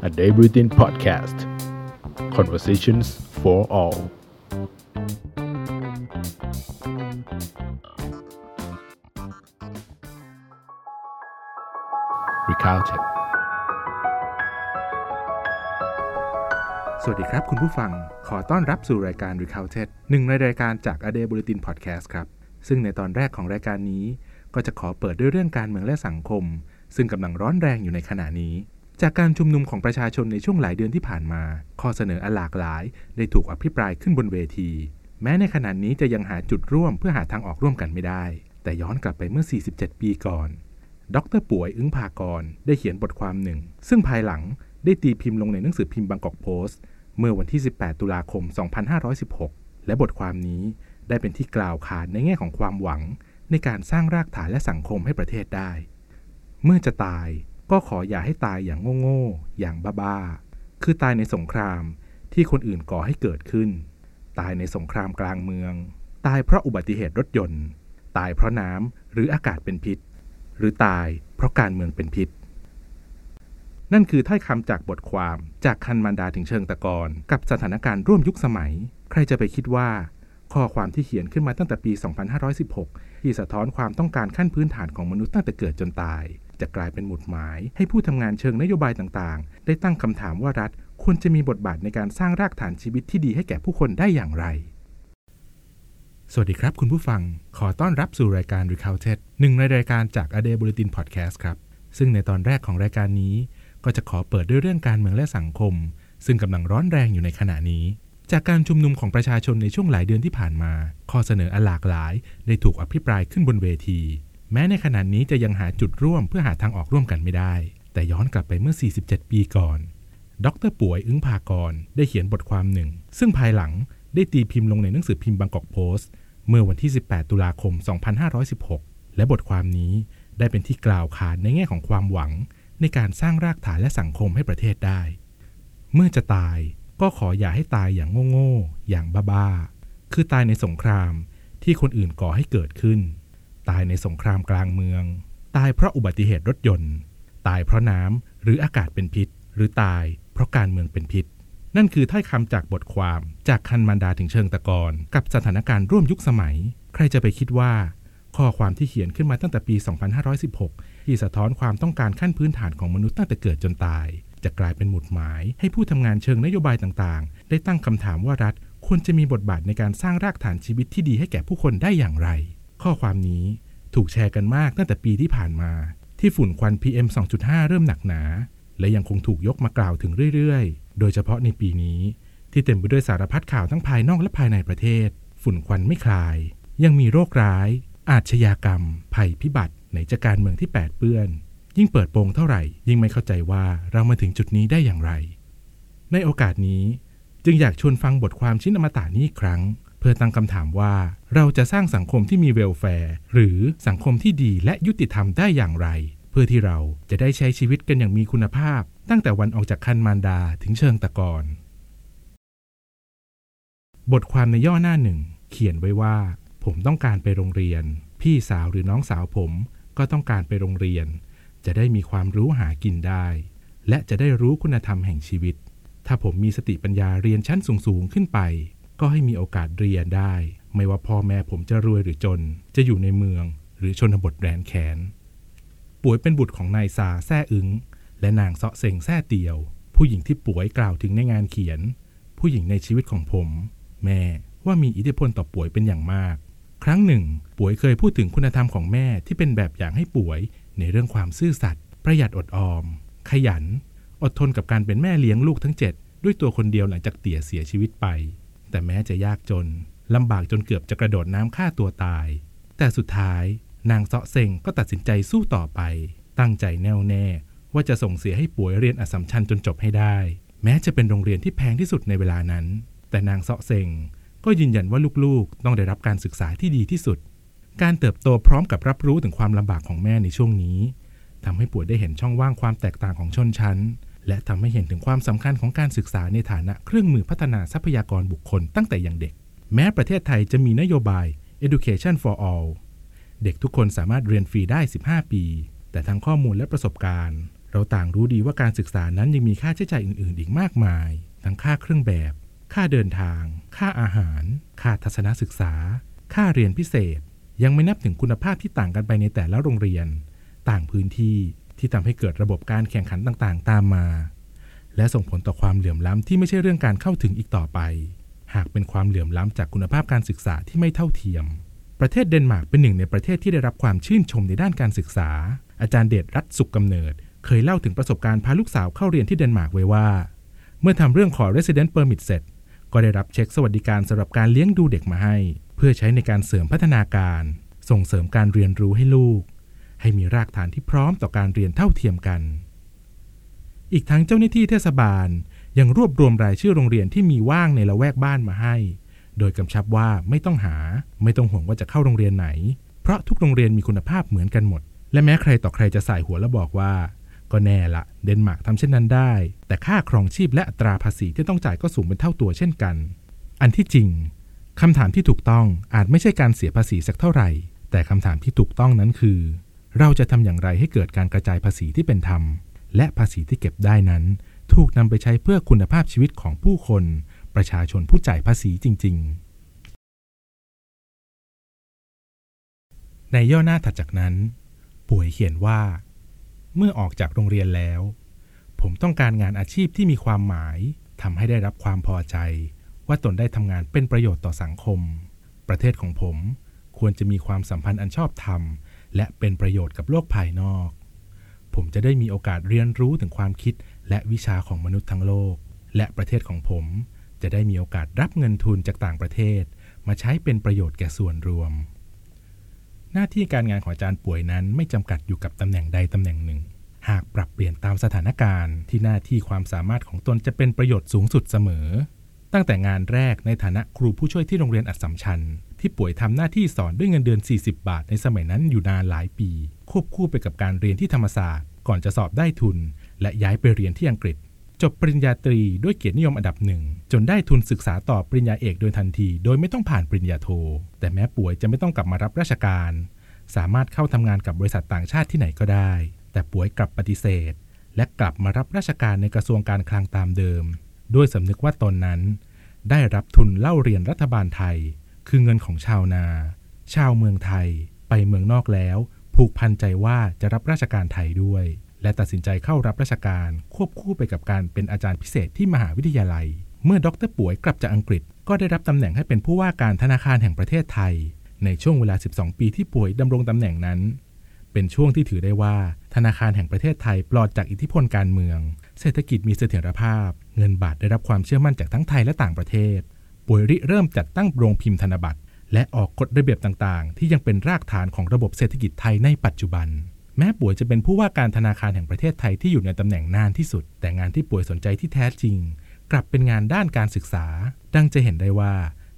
A Day Routine Podcast Conversations for all รีคาวเช็สวัสดีครับคุณผู้ฟัง ขอต้อนรับสู่รายการ Recounted หนึ่งในรายการจาก A Day Bulletin Podcast ครับ ซึ่งในตอนแรกของรายการนี้ ก็จะขอเปิดด้วยเรื่องการเมืองและสังคม ซึ่งกำลังร้อนแรงอยู่ในขณะนี้ จากการชุมนุมของประชาชนในช่วงหลายเดือนที่ผ่านมา ข้อเสนออันหลากหลาย ได้ถูกอภิปรายขึ้นบนเวที แม้ในขณะนี้จะยังหาจุดร่วมเพื่อหาทางออกร่วมกันไม่ได้ แต่ย้อนกลับไปเมื่อ 47 ปีก่อน ดรป่วยอึ้งภากร ได้เขียนบทความหนึ่ง ซึ่งภายหลังได้ตีพิมพ์ลงในหนังสือพิมพ์บางกอกโพสต์ เมื่อวันที่ 18 ตุลาคม 2516 และบทความนี้ได้เป็นที่กล่าวขานในแง่ของความหวัง ในการสร้างรากฐานและสังคมให้ประเทศได้ เมื่อจะตาย ก็ขออย่าให้ตายอย่างโง่ๆ อย่างบ้าๆ คือตายในสงครามที่คนอื่นก่อให้เกิดขึ้น ตายในสงครามกลางเมือง ตายเพราะอุบัติเหตุรถยนต์ ตายเพราะน้ำหรืออากาศเป็นพิษ หรือตายเพราะการเมืองเป็นพิษ นั่นคือถ้อยคำจากบทความจากคันมันดาถึงเชิงตะกอนกับสถานการณ์ร่วมยุคสมัย ใครจะไปคิดว่า ข้อความที่เขียนขึ้นมาตั้งแต่ปี 2516 ที่สะท้อนความต้องการขั้นพื้นฐานของมนุษย์ตั้งแต่เกิดจนตาย จะกลายเป็นหมุดหมาย ให้ผู้ทำงานเชิงนโยบายต่างๆ ได้ตั้งคำถามว่ารัฐควรจะมีบทบาทในการสร้างรากฐานชีวิตที่ดีให้แก่ผู้คนได้อย่างไร สวัสดีครับคุณผู้ฟัง ขอต้อนรับสู่รายการ Recounted หนึ่งในรายการจาก A Day Bulletin Podcast ครับ ซึ่งในตอนแรกของรายการนี้ ก็จะขอเปิดด้วยเรื่องการเมืองและสังคม ซึ่งกำลังร้อนแรงอยู่ในขณะนี้ จากการชุมนุมของประชาชนในช่วงหลายเดือนที่ผ่านมา ข้อเสนออันหลากหลาย ได้ถูกอภิปรายขึ้นบนเวที แม้ในขณะนี้จะยังหาจุดร่วมเพื่อหาทางออกร่วมกันไม่ได้ แต่ย้อนกลับไปเมื่อ 47 ปีก่อน ดรป่วยอึ้งภากรได้เขียนบทความหนึ่ง ซึ่งภายหลังได้ตีพิมพ์ลงในหนังสือพิมพ์บางกอกโพสต์ เมื่อวันที่ 18 ตุลาคม 2516 และบทความนี้ได้เป็นที่กล่าวขานในแง่ของความหวัง ในการสร้างรากฐานและสังคมให้ประเทศได้ เมื่อจะตายก็ขออย่าให้ตายอย่างโง่ๆอย่างบ้าๆ คือตายในสงครามที่คนอื่นก่อให้เกิดขึ้น ตายในสงครามกลางเมือง ตายเพราะอุบัติเหตุรถยนต์ ตายเพราะน้ำหรืออากาศเป็นพิษ หรือตายเพราะการเมืองเป็นพิษ นั่นคือถ้อยคำจากบทความจากคันมันดาถึงเชิงตะกอนกับสถานการณ์ร่วมยุคสมัย ใครจะไปคิดว่า ข้อความที่เขียนขึ้นมาตั้งแต่ปี 2516 ที่สะท้อนความต้องการขั้นพื้นฐานของมนุษย์ตั้งแต่เกิดจนตาย จะกลายเป็นหมุดหมาย ให้ผู้ทำงานเชิงนโยบายต่างๆ ได้ตั้งคำถามว่ารัฐควรจะมีบทบาทในการสร้างรากฐานชีวิตที่ดีให้แก่ผู้คนได้อย่างไร ข้อความนี้ถูกแชร์กันมากตั้งแต่ปีที่ผ่านมา ที่ฝุ่นควัน PM 2.5 เริ่มหนักหนา และยังคงถูกยกมากล่าวถึงเรื่อยๆ โดยเฉพาะในปีนี้ ที่เต็มไปด้วยสารพัดข่าวทั้งภายนอกและภายในประเทศ ฝุ่นควันไม่คลาย ยังมีโรคร้าย อาชญากรรม ภัยพิบัติในจากการเมืองที่แปดเปื้อน ยิ่งเปิดโปงเท่าไหร่ ยิ่งไม่เข้าใจว่าเรามาถึงจุดนี้ได้อย่างไร ในโอกาสนี้จึงอยากชวนฟังบทความชิ้นอมตะนี้อีกครั้ง เพื่อตั้งคำถามว่าเราจะสร้างสังคมที่มีเวลแฟร์หรือสังคมที่ดีและยุติธรรมได้อย่างไร เพื่อที่เราจะได้ใช้ชีวิตกันอย่างมีคุณภาพ ตั้งแต่วันออกจากคันมารดาถึงเชิงตะกอนบทความในย่อหน้าหนึ่ง เขียนไว้ว่า ผมต้องการไปโรงเรียน พี่สาวหรือน้องสาวผม ก็ต้องการไปโรงเรียน จะได้มีความรู้หากินได้ และจะได้รู้คุณธรรมแห่งชีวิต ถ้าผมมีสติปัญญาเรียนชั้นสูงๆขึ้นไป ก็ให้มีโอกาสเรียนได้ ไม่ว่าพ่อแม่ผมจะรวยหรือจน จะอยู่ในเมืองหรือชนบทแดนแขน ป่วยเป็นบุตรของนายซาแซ่อึงและนางเสาะเซงแซ่เตียว ผู้หญิงที่ป่วยกล่าวถึงในงานเขียน ผู้หญิงในชีวิตของผม แม่ว่ามีอิทธิพลต่อป่วยเป็นอย่างมาก ครั้งหนึ่ง ป่วยเคยพูดถึงคุณธรรมของแม่ที่เป็นแบบอย่างให้ป่วย ในเรื่องความซื่อสัตย์ประหยัดอดออม ขยัน อดทนกับการเป็นแม่เลี้ยงลูกทั้งเจ็ดด้วยตัวคนเดียวหลังจากเตี่ยเสียชีวิตไป แต่แม้จะยากจนลำบากจนเกือบจะกระโดดน้ำฆ่าตัวตาย แต่สุดท้ายนางเสาะเซงก็ตัดสินใจสู้ต่อไป ตั้งใจแน่วแน่ ว่าจะส่งเสียให้ป่วยเรียนอสัมชัญจนจบให้ได้ แม้จะเป็นโรงเรียนที่แพงที่สุดในเวลานั้น แต่นางเสาะเซงก็ยืนยันว่าลูกๆ ต้องได้รับการศึกษาที่ดีที่สุด การเติบโตพร้อมกับรับรู้ถึงความลำบากของแม่ในช่วงนี้ทำให้ป่วยได้เห็นช่องว่างความแตกต่างของชนชั้น และทำให้เห็นถึงความสำคัญของการศึกษาในฐานะเครื่องมือพัฒนาทรัพยากรบุคคลตั้งแต่ยังเด็ก แม้ประเทศไทยจะมีนโยบาย education for all เด็กทุกคนสามารถเรียนฟรีได้ 15 ปี แต่ทั้งข้อมูลและประสบการณ์ เราต่างรู้ดีว่าการศึกษานั้นยังมีค่าใช้จ่ายอื่น ๆ อีกมากมาย ทั้งค่าเครื่องแบบ ค่าเดินทาง ค่าอาหาร ค่าทัศนศึกษา ค่าเรียนพิเศษ ยังไม่นับถึงคุณภาพที่ต่างกันไปในแต่ละโรงเรียน ต่างพื้นที่ ที่ทำให้เกิดระบบการแข่งขันต่างๆ ตามมา และส่งผลต่อความเหลื่อมล้ำที่ไม่ใช่เรื่องการเข้าถึงอีกต่อไป หากเป็นความเหลื่อมล้ำจากคุณภาพการศึกษาที่ไม่เท่าเทียม ประเทศเดนมาร์กเป็นหนึ่งในประเทศที่ได้รับความชื่นชมในด้านการศึกษา อาจารย์เดชรัตสุขกำเนิด เคยเล่าถึงประสบการณ์พาลูกสาวเข้าเรียนที่เดนมาร์กไว้ว่า เมื่อทำเรื่องขอ resident permit เสร็จ ก็ได้รับเช็คสวัสดิการสำหรับการเลี้ยงดูเด็กมาให้ เพื่อใช้ในการเสริมพัฒนาการ ส่งเสริมการเรียนรู้ให้ลูก ให้มีรากฐานที่พร้อมต่อการเรียนเท่าเทียมกัน อีกทั้งเจ้าหน้าที่เทศบาลยังรวบรวมรายชื่อโรงเรียนที่มีว่างในละแวกบ้านมาให้ โดยกำชับว่าไม่ต้องหา ไม่ต้องห่วงว่าจะเข้าโรงเรียนไหน เพราะทุกโรงเรียนมีคุณภาพเหมือนกันหมด และแม้ใครต่อใครจะใส่หัวแล้วบอกว่า ก็แน่ละเดนมาร์กทำเช่นนั้นได้ แต่ค่าครองชีพและอัตราภาษีที่ต้องจ่ายก็สูงเป็นเท่าตัวเช่นกัน อันที่จริงคำถามที่ถูกต้องอาจไม่ใช่การเสียภาษีสักเท่าไหร่ แต่คำถามที่ถูกต้องนั้นคือ เราจะทำอย่างไรให้เกิดการกระจายภาษีที่เป็นธรรม และภาษีที่เก็บได้นั้น ถูกนำไปใช้เพื่อคุณภาพชีวิตของผู้คน ประชาชนผู้จ่ายภาษีจริง ๆ ในย่อหน้าถัดจากนั้น ป่วยเขียนว่า เมื่อออกจากโรงเรียนแล้ว ผมต้องการงานอาชีพที่มีความหมายทำให้ได้รับความพอใจ ว่าตนได้ทำงานเป็นประโยชน์ต่อสังคม ประเทศของผมควรจะมีความสัมพันธ์อันชอบธรรม และเป็นประโยชน์กับโลกภายนอก ผมจะได้มีโอกาสเรียนรู้ถึงความคิดและวิชาของมนุษย์ทั้งโลก และประเทศของผมจะได้มีโอกาสรับเงินทุนจากต่างประเทศ มาใช้เป็นประโยชน์แก่ส่วนรวม หน้าที่การงานของอาจารย์ป่วยนั้นไม่จำกัดอยู่กับตำแหน่งใดตำแหน่งหนึ่ง หากปรับเปลี่ยนตามสถานการณ์ที่หน้าที่ความสามารถของตนจะเป็นประโยชน์สูงสุดเสมอ ตั้งแต่งานแรกในฐานะครูผู้ช่วยที่โรงเรียนอัดสัมชัญ ที่ป่วยทำหน้าที่สอนด้วยเงินเดือน 40 บาทในสมัยนั้นอยู่นานหลายปี ควบคู่ไปกับการเรียนที่ธรรมศาสตร์ ก่อนจะสอบได้ทุน และย้ายไปเรียนที่อังกฤษ จบปริญญาตรีด้วยเกียรตินิยมอันดับหนึ่ง จนได้ทุนศึกษาต่อปริญญาเอกโดยทันที โดยไม่ต้องผ่านปริญญาโท แต่แม้ป่วยจะไม่ต้องกลับมารับราชการ สามารถเข้าทำงานกับบริษัทต่างชาติที่ไหนก็ได้ แต่ป่วยกลับปฏิเสธ และกลับมารับราชการในกระทรวงการคลังตามเดิม ด้วยสำนึกว่าตนนั้น ได้รับทุนเล่าเรียนรัฐบาลไทย คือเงินของชาวนา ชาวเมืองไทย ไปเมืองนอกแล้ว ผูกพันใจว่าจะรับราชการไทยด้วย และตัดสินใจเข้ารับราชการควบคู่ไปกับการเป็นอาจารย์พิเศษที่มหาวิทยาลัย เมื่อดรป่วยกลับจากอังกฤษ ก็ได้รับตำแหน่งให้เป็นผู้ว่าการธนาคารแห่งประเทศไทย ในช่วงเวลา 12 ปีที่ป่วยดำรงตำแหน่งนั้น เป็นช่วงที่ถือได้ว่าธนาคารแห่งประเทศไทยปลอดจากอิทธิพลการเมือง เศรษฐกิจมีเสถียรภาพ เงินบาทได้รับความเชื่อมั่นจากทั้งไทยและต่างประเทศ ป่วยริเริ่มจัดตั้งโรงพิมพ์ธนบัตร และออกกฎระเบียบต่างๆ ที่ยังเป็นรากฐานของระบบเศรษฐกิจไทยในปัจจุบัน แม้ป่วยจะเป็นผู้ว่าการธนาคารแห่งประเทศไทยที่อยู่ในตำแหน่งนานที่สุด แต่งานที่ป่วยสนใจที่แท้จริง กลับเป็นงานด้านการศึกษา ดังจะเห็นได้ว่า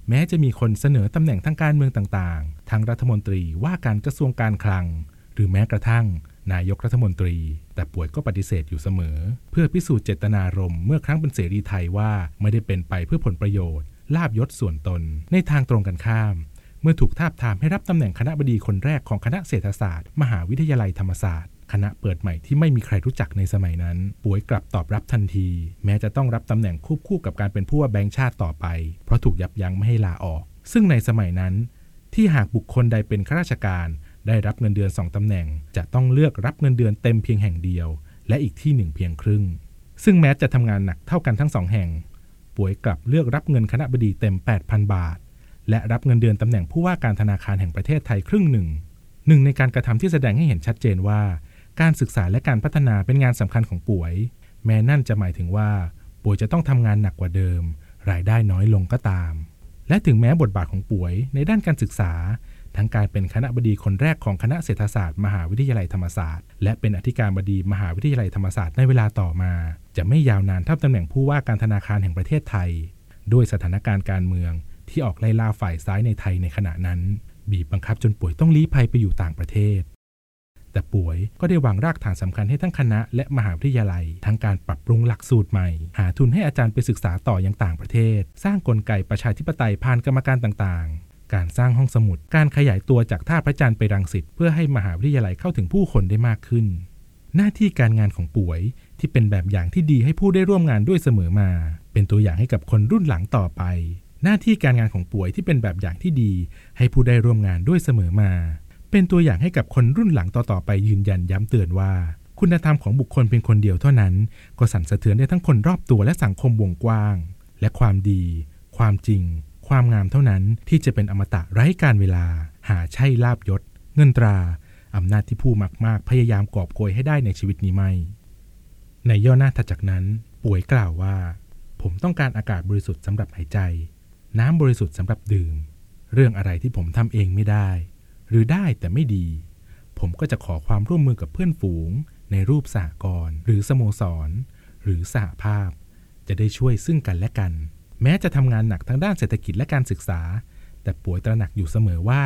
แม้จะมีคนเสนอตำแหน่งทางการเมืองต่างๆทั้งรัฐมนตรีว่าการกระทรวงการคลัง หรือแม้กระทั่งนายกรัฐมนตรี แต่ป่วยก็ปฏิเสธอยู่เสมอ เพื่อพิสูจน์เจตนารมณ์เมื่อครั้งเป็นเสรีไทยว่าไม่ได้เป็นไปเพื่อผลประโยชน์ ลาบยศส่วนตน ในทางตรงกันข้าม เมื่อถูกทาบทามให้รับตำแหน่งคณะบดีคนแรกของคณะเศรษฐศาสตร์ มหาวิทยาลัยธรรมศาสตร์คณะเปิดใหม่ที่ไม่มีใครรู้จักในสมัยนั้น ป่วยกลับตอบรับทันที แม้จะต้องรับตำแหน่งควบคู่กับการเป็นผู้ว่าแบงค์ชาติต่อไป เพราะถูกยับยั้งไม่ให้ลาออก ซึ่งในสมัยนั้น ที่หากบุคคลใดเป็นข้าราชการ ได้รับเงินเดือนสองตำแหน่ง จะต้องเลือกรับเงินเดือนเต็มเพียงแห่งเดียว และอีกที่หนึ่งเพียงครึ่ง ซึ่งแม้จะทำงานหนักเท่ากันทั้งสองแห่ง ป่วยกลับเลือกรับเงินคณะบดีเต็ม 8,000 บาท และรับเงินเดือนตำแหน่งผู้ว่าการธนาคารแห่งประเทศไทยครึ่งหนึ่ง หนึ่งในการกระทำที่แสดงให้เห็นชัดเจนว่า การศึกษาและการพัฒนาเป็นงานสำคัญของป่วย แม้นั่นจะหมายถึงว่า ป่วยจะต้องทำงานหนักกว่าเดิม รายได้น้อยลงก็ตาม และถึงแม้บทบาทของป่วยในด้านการศึกษาทั้งการเป็นคณะบดีคนแรกของคณะเศรษฐศาสตร์ มหาวิทยาลัยธรรมศาสตร์ และเป็นอธิการบดีมหาวิทยาลัยธรรมศาสตร์ในเวลาต่อมา จะไม่ยาวนานเท่าตำแหน่งผู้ว่าการธนาคารแห่งประเทศไทย ด้วยสถานการณ์การเมืองที่ออกไล่ล่าฝ่ายซ้ายในไทยในขณะนั้น บีบบังคับจนป่วยต้องลี้ภัยไปอยู่ต่างประเทศ แต่ป่วยก็ได้วางรากฐานสำคัญให้ทั้งคณะและมหาวิทยาลัย ทั้งการปรับปรุงหลักสูตรใหม่ หาทุนให้อาจารย์ไปศึกษาต่อยังต่างประเทศ สร้างกลไกประชาธิปไตยผ่านกรรมการต่างๆ การสร้างห้องสมุด การขยายตัวจากท่าพระจันทร์ไปรังสิตเพื่อให้มหาวิทยาลัยเข้าถึงผู้คนได้มากขึ้น หน้าที่การงานของป่วย ที่เป็นแบบอย่างที่ดีให้ผู้ได้ร่วมงานด้วยเสมอมา เป็นตัวอย่างให้กับคนรุ่นหลังต่อไป หน้าที่การงานของป่วยที่เป็นแบบอย่างที่ดี ให้ผู้ได้ร่วมงานด้วยเสมอมา เป็นตัวอย่างให้กับคนรุ่นหลังต่อๆไปยืนยันย้ำเตือนว่า คุณธรรมของบุคคลเป็นคนเดียวเท่านั้น ก็สั่นสะเทือนได้ทั้งคนรอบตัวและสังคมวงกว้าง และความดี ความจริง ความงามเท่านั้นที่จะเป็นอมตะไร้การเวลา หาใช่ลาบยศ เงินตราอำนาจที่ผู้มากๆ พยายามกอบโกยให้ได้ในชีวิตนี้ไม่ ในย่อหน้าถัดจากนั้นป่วยกล่าวว่า ผมต้องการอากาศบริสุทธิ์สำหรับหายใจ น้ำบริสุทธิ์สำหรับดื่ม เรื่องอะไรที่ผมทำเองไม่ได้ หรือได้แต่ไม่ดี ผมก็จะขอความร่วมมือกับเพื่อนฝูง ในรูปสหกรณ์หรือสโมสร หรือสหภาพ จะได้ช่วยซึ่งกันและกัน แม้จะทำงานหนักทางด้านเศรษฐกิจและการศึกษา แต่ป่วยตระหนักอยู่เสมอว่า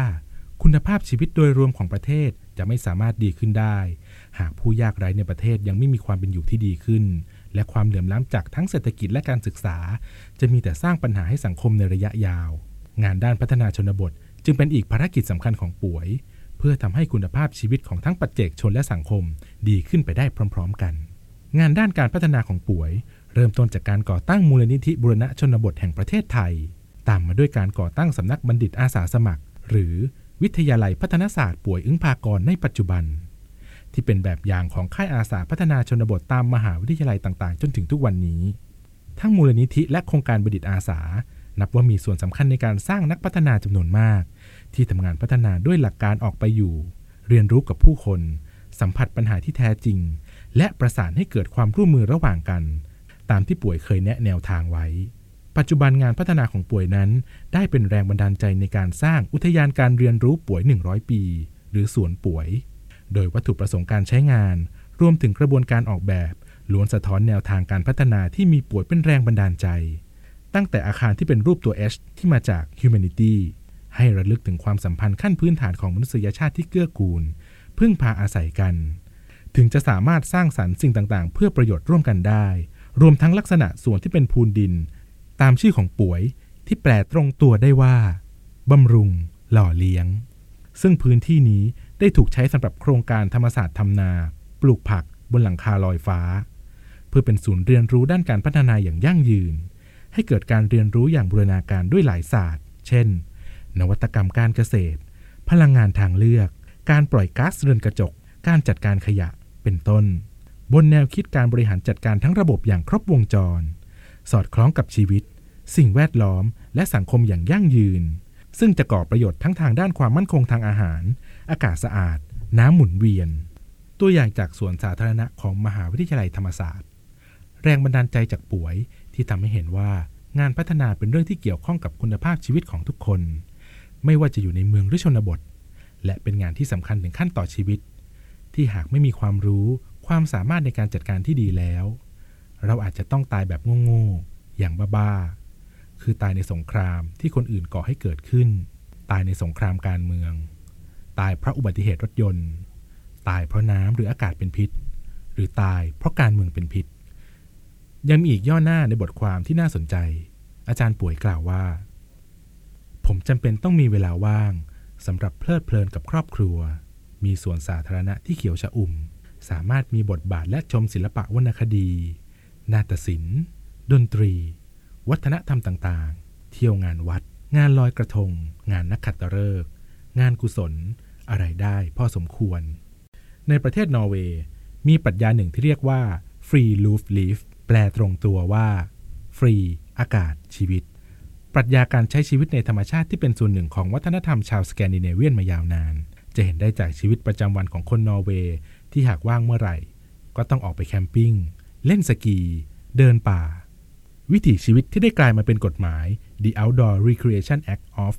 คุณภาพชีวิตโดยรวมของประเทศจะไม่สามารถดีขึ้นได้ หากผู้ยากไร้ในประเทศยังไม่มีความเป็นอยู่ที่ดีขึ้น และความเหลื่อมล้ำจากทั้งเศรษฐกิจและการศึกษา จะมีแต่สร้างปัญหาให้สังคมในระยะยาว งานด้านพัฒนาชนบท จึงเป็นอีกภารกิจสำคัญของป่วย เพื่อทำให้คุณภาพชีวิตของทั้งปัจเจกชนและสังคม ดีขึ้นไปได้พร้อม ๆ กัน งานด้านการพัฒนาของป่วย เริ่มต้นจากการก่อตั้งมูลนิธิบุรณะชนบทแห่งประเทศไทย ตามมาด้วยการก่อตั้งสำนักบัณฑิตอาสาสมัคร หรือ วิทยาลัยพัฒนาศาสตร์ป่วยอึ้งพากรในปัจจุบัน ที่เป็นแบบอย่างของค่ายอาสาพัฒนาชนบทตามมหาวิทยาลัยต่างๆ จนถึงทุกวันนี้ ทั้งมูลนิธิและโครงการบัณฑิตอาสา นับว่ามีส่วนสำคัญในการสร้างนักพัฒนาจำนวนมาก ที่ทำงานพัฒนาด้วยหลักการออกไปอยู่ เรียนรู้กับผู้คน สัมผัสปัญหาที่แท้จริง และประสานให้เกิดความร่วมมือระหว่างกัน ตามที่ป่วยเคยแนะแนวทางไว้ ปัจจุบันงานพัฒนาของป่วยนั้น ได้เป็นแรงบันดาลใจในการสร้างอุทยานการเรียนรู้ป่วย 100 ปี หรือสวนป่วย โดยวัตถุประสงค์การใช้งาน รวมถึงกระบวนการออกแบบล้วนสะท้อนแนวทางการพัฒนาที่มีป่วยเป็นแรงบันดาลใจ ตั้งแต่อาคารที่เป็นรูปตัว H ที่มาจาก Humanity ให้ระลึกถึงความสัมพันธ์ขั้นพื้นฐานของมนุษยชาติที่เกื้อกูล พึ่งพาอาศัยกัน ถึงจะสามารถสร้างสรรค์สิ่งต่างๆ เพื่อประโยชน์ร่วมกันได้ รวมทั้งลักษณะส่วนที่เป็นพูนดิน ตามชื่อของป่วยที่แปลตรงตัวได้ว่าบำรุง หล่อเลี้ยง ซึ่งพื้นที่นี้ได้ถูกใช้สำหรับโครงการธรรมศาสตร์ทำนา ปลูกผักบนหลังคาลอยฟ้า เพื่อเป็นศูนย์เรียนรู้ด้านการพัฒนาอย่างยั่งยืน ให้เกิดการเรียนรู้อย่างบูรณาการด้วยหลายศาสตร์ เช่น นวัตกรรมการเกษตร พลังงานทางเลือก การปล่อยก๊าซเรือนกระจก การจัดการขยะ เป็นต้น บนแนวคิดการบริหารจัดการทั้งระบบอย่างครบวงจร สอดคล้องกับชีวิต สิ่งแวดล้อม และสังคมอย่างยั่งยืน ซึ่งจะก่อประโยชน์ทั้งทางด้านความมั่นคงทางอาหาร อากาศสะอาด น้ำหมุนเวียน ตัวอย่างจากสวนสาธารณะของมหาวิทยาลัยธรรมศาสตร์ แรงบันดาลใจจากป่วยที่ทำให้เห็นว่างานพัฒนาเป็นเรื่องที่เกี่ยวข้องกับคุณภาพชีวิตของทุกคน ไม่ว่าจะอยู่ในเมืองหรือชนบท และเป็นงานที่สำคัญถึงขั้นต่อชีวิต ที่หากไม่มีความรู้ ความสามารถในการจัดการที่ดีแล้ว เราอาจจะต้องตายแบบโง่ๆอย่างบ้าๆคือตายในสงครามที่คนอื่นก่อให้เกิดขึ้น ตายในสงครามการเมือง ตายเพราะอุบัติเหตุรถยนต์ ตายเพราะน้ำหรืออากาศเป็นพิษ หรือตายเพราะการเมืองเป็นพิษ ยังมีอีกย่อหน้าในบทความที่น่าสนใจ อาจารย์ป่วยกล่าวว่า ผมจำเป็นต้องมีเวลาว่างสำหรับเพลิดเพลินกับครอบครัว มีสวนสาธารณะที่เขียวชะอุ่ม สามารถมีบทบาทและชมศิลปะวรรณคดี นาฏศิลป์ ดนตรี วัฒนธรรมต่างๆ เที่ยวงานวัด งานลอยกระทง งานนักขัตฤกษ์งานกุศล อะไรได้พอสมควร ในประเทศนอร์เวย์มีปรัชญาหนึ่งที่เรียกว่า free roof life แปลตรงตัวว่า ฟรี อากาศ ชีวิต ปรัชญาการใช้ชีวิตในธรรมชาติที่เป็นส่วนหนึ่งของวัฒนธรรมชาวสแกนดิเนเวียนมายาวนาน จะเห็นได้จากชีวิตประจำวันของคนนอร์เวย์ที่หากว่างเมื่อไหร่ ก็ต้องออกไปแคมปิ้ง เล่นสกี เดินป่า วิถีชีวิตที่ได้กลายมาเป็นกฎหมาย The Outdoor Recreation Act of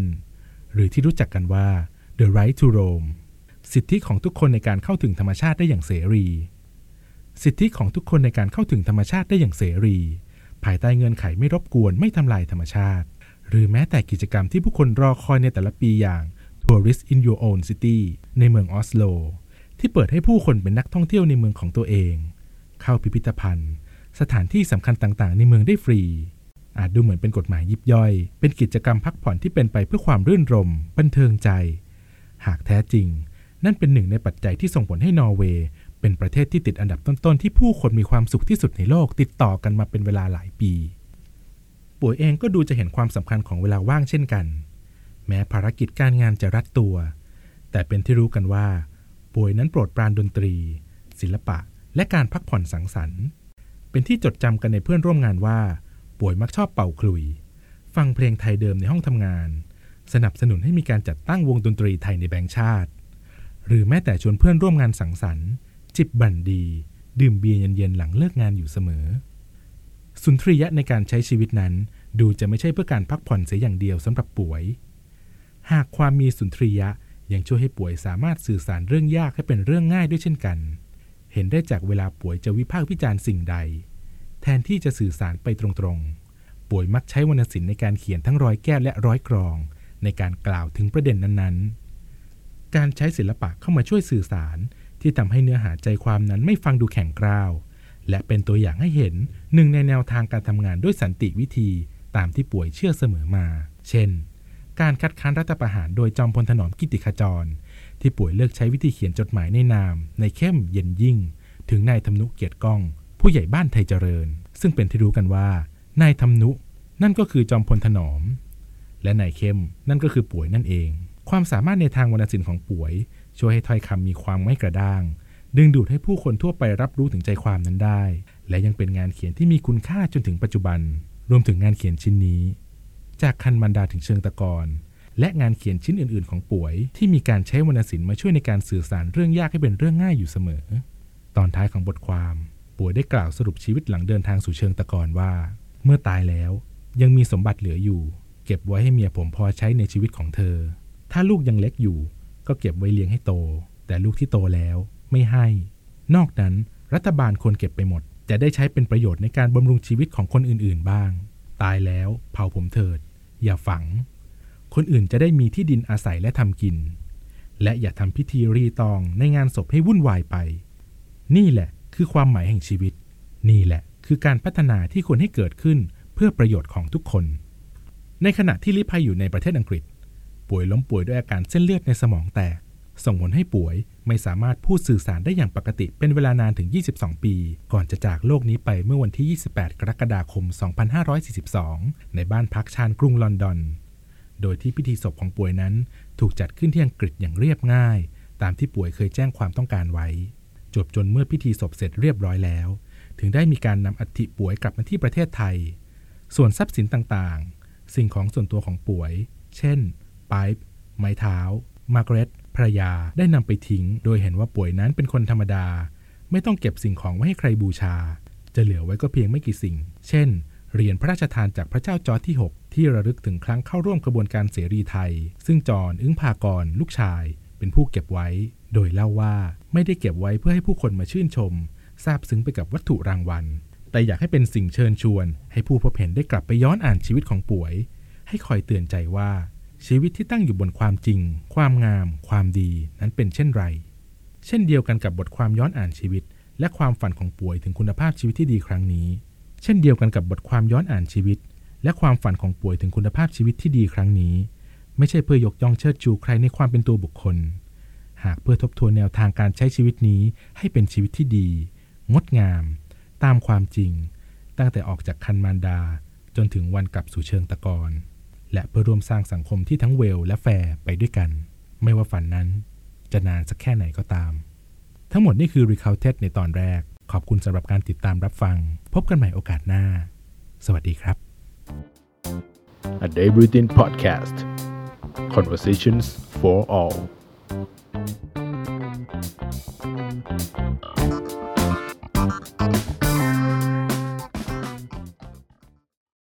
1957 หรือที่รู้จักกันว่า The Right to Roam สิทธิของทุกคนในการเข้าถึงธรรมชาติได้อย่างเสรี สิทธิของทุกคนในการเข้าถึงธรรมชาติได้อย่างเสรี ภายใต้เงื่อนไขไม่รบกวนไม่ทำลายธรรมชาติ หรือแม้แต่กิจกรรมที่ผู้คนรอคอยในแต่ละปีอย่าง Tourist in Your Own City ในเมืองออสโล ที่เปิดให้ผู้คนเป็นนักท่องเที่ยวในเมืองของตัวเอง เข้าพิพิธภัณฑ์ สถานที่สำคัญต่างๆ ในเมืองได้ฟรี อาจดูเหมือนเป็นกฎหมายยิบย่อย เป็นกิจกรรมพักผ่อนที่เป็นไปเพื่อความรื่นรม บันเทิงใจ หากแท้จริง นั่นเป็นหนึ่งในปัจจัยที่ส่งผลให้นอร์เวย์เป็นประเทศที่ติดอันดับต้นๆ ที่ผู้คนมีความสุขที่สุดในโลกติดต่อกันมาเป็นเวลาหลายปี ป่วยเองก็ดูจะเห็นความสำคัญของเวลาว่างเช่นกัน แม้ภารกิจการงานจะรัดตัว แต่เป็นที่รู้กันว่าป่วยนั้นโปรดปรานดนตรี ศิลปะ และการพักผ่อนสังสรรค์ เป็นที่จดจำกันในเพื่อนร่วมงานว่า ป่วยมักชอบเป่าคลุย ฟังเพลงไทยเดิมในห้องทำงาน สนับสนุนให้มีการจัดตั้งวงดนตรีไทยในแบงค์ชาติ หรือแม้แต่ชวนเพื่อนร่วมงานสังสรรค์ จิบบั่นดี ดื่มเบียร์เย็นๆหลังเลิกงานอยู่เสมอ สุนทรียะในการใช้ชีวิตนั้น ดูจะไม่ใช่เพื่อการพักผ่อนเสียอย่างเดียวสำหรับป่วย หากความมีสุนทรียะยังช่วยให้ป่วยสามารถสื่อสารเรื่องยากให้เป็นเรื่องง่ายด้วยเช่นกัน เห็นได้จากเวลาป่วยจะวิพากษ์วิจารณ์สิ่งใด แทนที่จะสื่อสารไปตรงๆ ป่วยมักใช้วรรณศิลป์ในการเขียนทั้งร้อยแก้วและร้อยกรอง ในการกล่าวถึงประเด็นนั้นๆ การใช้ศิลปะเข้ามาช่วยสื่อสารที่ทำให้เนื้อหาใจความนั้นไม่ฟังดูแข็งกร้าว และเป็นตัวอย่างให้เห็นหนึ่งในแนวทางการทำงานด้วยสันติวิธีตามที่ป่วยเชื่อเสมอมา เช่น การคัดค้านรัฐประหารโดยจอมพลถนอมกิติขจร ที่ป่วยเลือกใช้วิธีเขียนจดหมายในนาม ในเข้มเย็นยิ่ง ถึงนายธรรมนุเกียรติก้อง ผู้ใหญ่บ้านไทยเจริญ ซึ่งเป็นที่รู้กันว่านายธรรมนุนั่นก็คือจอมพลถนอม และนายเข้มนั่นก็คือป่วยนั่นเอง ความสามารถในทางวรรณศิลป์ของป่วย ช่วยให้ถ้อยคำมีความไม่กระด้าง ดึงดูดให้ผู้คนทั่วไปรับรู้ถึงใจความนั้นได้ และยังเป็นงานเขียนที่มีคุณค่าจนถึงปัจจุบัน รวมถึงงานเขียนชิ้นนี้ จากคันมันดาถึงเชิงตะกอน และงานเขียนชิ้นอื่น ๆ ของป่วย ที่มีการใช้วรรณศิลป์มาช่วยในการสื่อสารเรื่องยากให้เป็นเรื่องง่ายอยู่เสมอ ตอนท้ายของบทความ ป่วยได้กล่าวสรุปชีวิตหลังเดินทางสู่เชิงตะกอนว่า เมื่อตายแล้ว ยังมีสมบัติเหลืออยู่ เก็บไว้ให้เมียผมพอใช้ในชีวิตของเธอ ถ้าลูกยังเล็กอยู่ ก็เก็บไว้เลี้ยงให้โต แต่ลูกที่โตแล้วไม่ให้ นอกนั้นรัฐบาลควรเก็บไปหมด จะได้ใช้เป็นประโยชน์ในการบำรุงชีวิตของคนอื่น ๆ บ้าง ตายแล้ว เผาผมเถิด อย่าฝัง คนอื่นจะได้มีที่ดินอาศัยและทำกิน และอย่าทำพิธีรีตองในงานศพให้วุ่นวายไป นี่แหละคือความหมายแห่งชีวิต นี่แหละคือการพัฒนาที่ควรให้เกิดขึ้นเพื่อประโยชน์ของทุกคน ในขณะที่ลิภัยอยู่ในประเทศอังกฤษ ป่วยล้มป่วยด้วยอาการเส้นเลือดในสมองแตก ส่งผลให้ป่วยไม่สามารถพูดสื่อสารได้อย่างปกติเป็นเวลานานถึง 22 ปี ก่อนจะจากโลกนี้ไปเมื่อวันที่ 28 กรกฎาคม 2542 ในบ้านพักชานกรุงลอนดอน โดยที่พิธีศพของป่วยนั้น ถูกจัดขึ้นที่อังกฤษอย่างเรียบง่าย ตามที่ป่วยเคยแจ้งความต้องการไว้ จวบจนเมื่อพิธีศพเสร็จเรียบร้อยแล้ว ถึงได้มีการนำอัฐิป๋วยกลับมาที่ประเทศไทย ส่วนทรัพย์สินต่างๆ สิ่งของส่วนตัวของป๋วย เช่นไปป์ไม้เท้า มาร์กเร็ตภรรยาได้นำไปทิ้ง โดยเห็นว่าป๋วยนั้นเป็นคนธรรมดา ไม่ต้องเก็บสิ่งของไว้ให้ใครบูชา จะเหลือไว้ก็เพียงไม่กี่สิ่ง เช่น เหรียญพระราชทานจากพระเจ้าจอร์จที่ 6 ที่ระลึกถึงครั้งเข้าร่วมกระบวนการเสรีไทย ซึ่งจอนอึ๊งภากรณ์ ลูกชาย เป็นผู้เก็บไว้ โดยเล่าว่าไม่ได้เก็บไว้เพื่อให้ผู้คนมาชื่นชมซาบซึ้งไปกับวัตถุรางวัล แต่อยากให้เป็นสิ่งเชิญชวน ให้ผู้พบเห็นได้กลับไปย้อนอ่านชีวิตของป่วย ให้คอยเตือนใจว่า ชีวิตที่ตั้งอยู่บนความจริง ความงาม ความดีนั้นเป็นเช่นไร เช่นเดียวกันกับบทความย้อนอ่านชีวิต และความฝันของป่วยถึงคุณภาพชีวิตที่ดีครั้งนี้ เช่นเดียวกันกับบทความย้อนอ่านชีวิต และความฝันของป่วยถึงคุณภาพชีวิตที่ดีครั้งนี้ ไม่ใช่เพื่อยกย่องเชิดชูใครในความเป็นตัวบุคคล หากเพื่อทบทวนแนวทางการใช้ชีวิตนี้ให้เป็นชีวิตที่ดี งดงาม ตามความจริง ตั้งแต่ออกจากคันมารดา จนถึงวันกลับสู่เชิงตะกอนและเพื่อร่วมสร้างสังคมที่ทั้งเวลและแฟร์ไปด้วยกัน ไม่ว่าฝันนั้น จะนานสักแค่ไหนก็ตาม ทั้งหมดนี่คือ r e c o u n t e d ในตอนแรก ขอบคุณสำหรับการติดตามรับฟัง พบกันใหม่โอกาสหน้า สวัสดีครับ A Day Breathing Podcast Conversations for All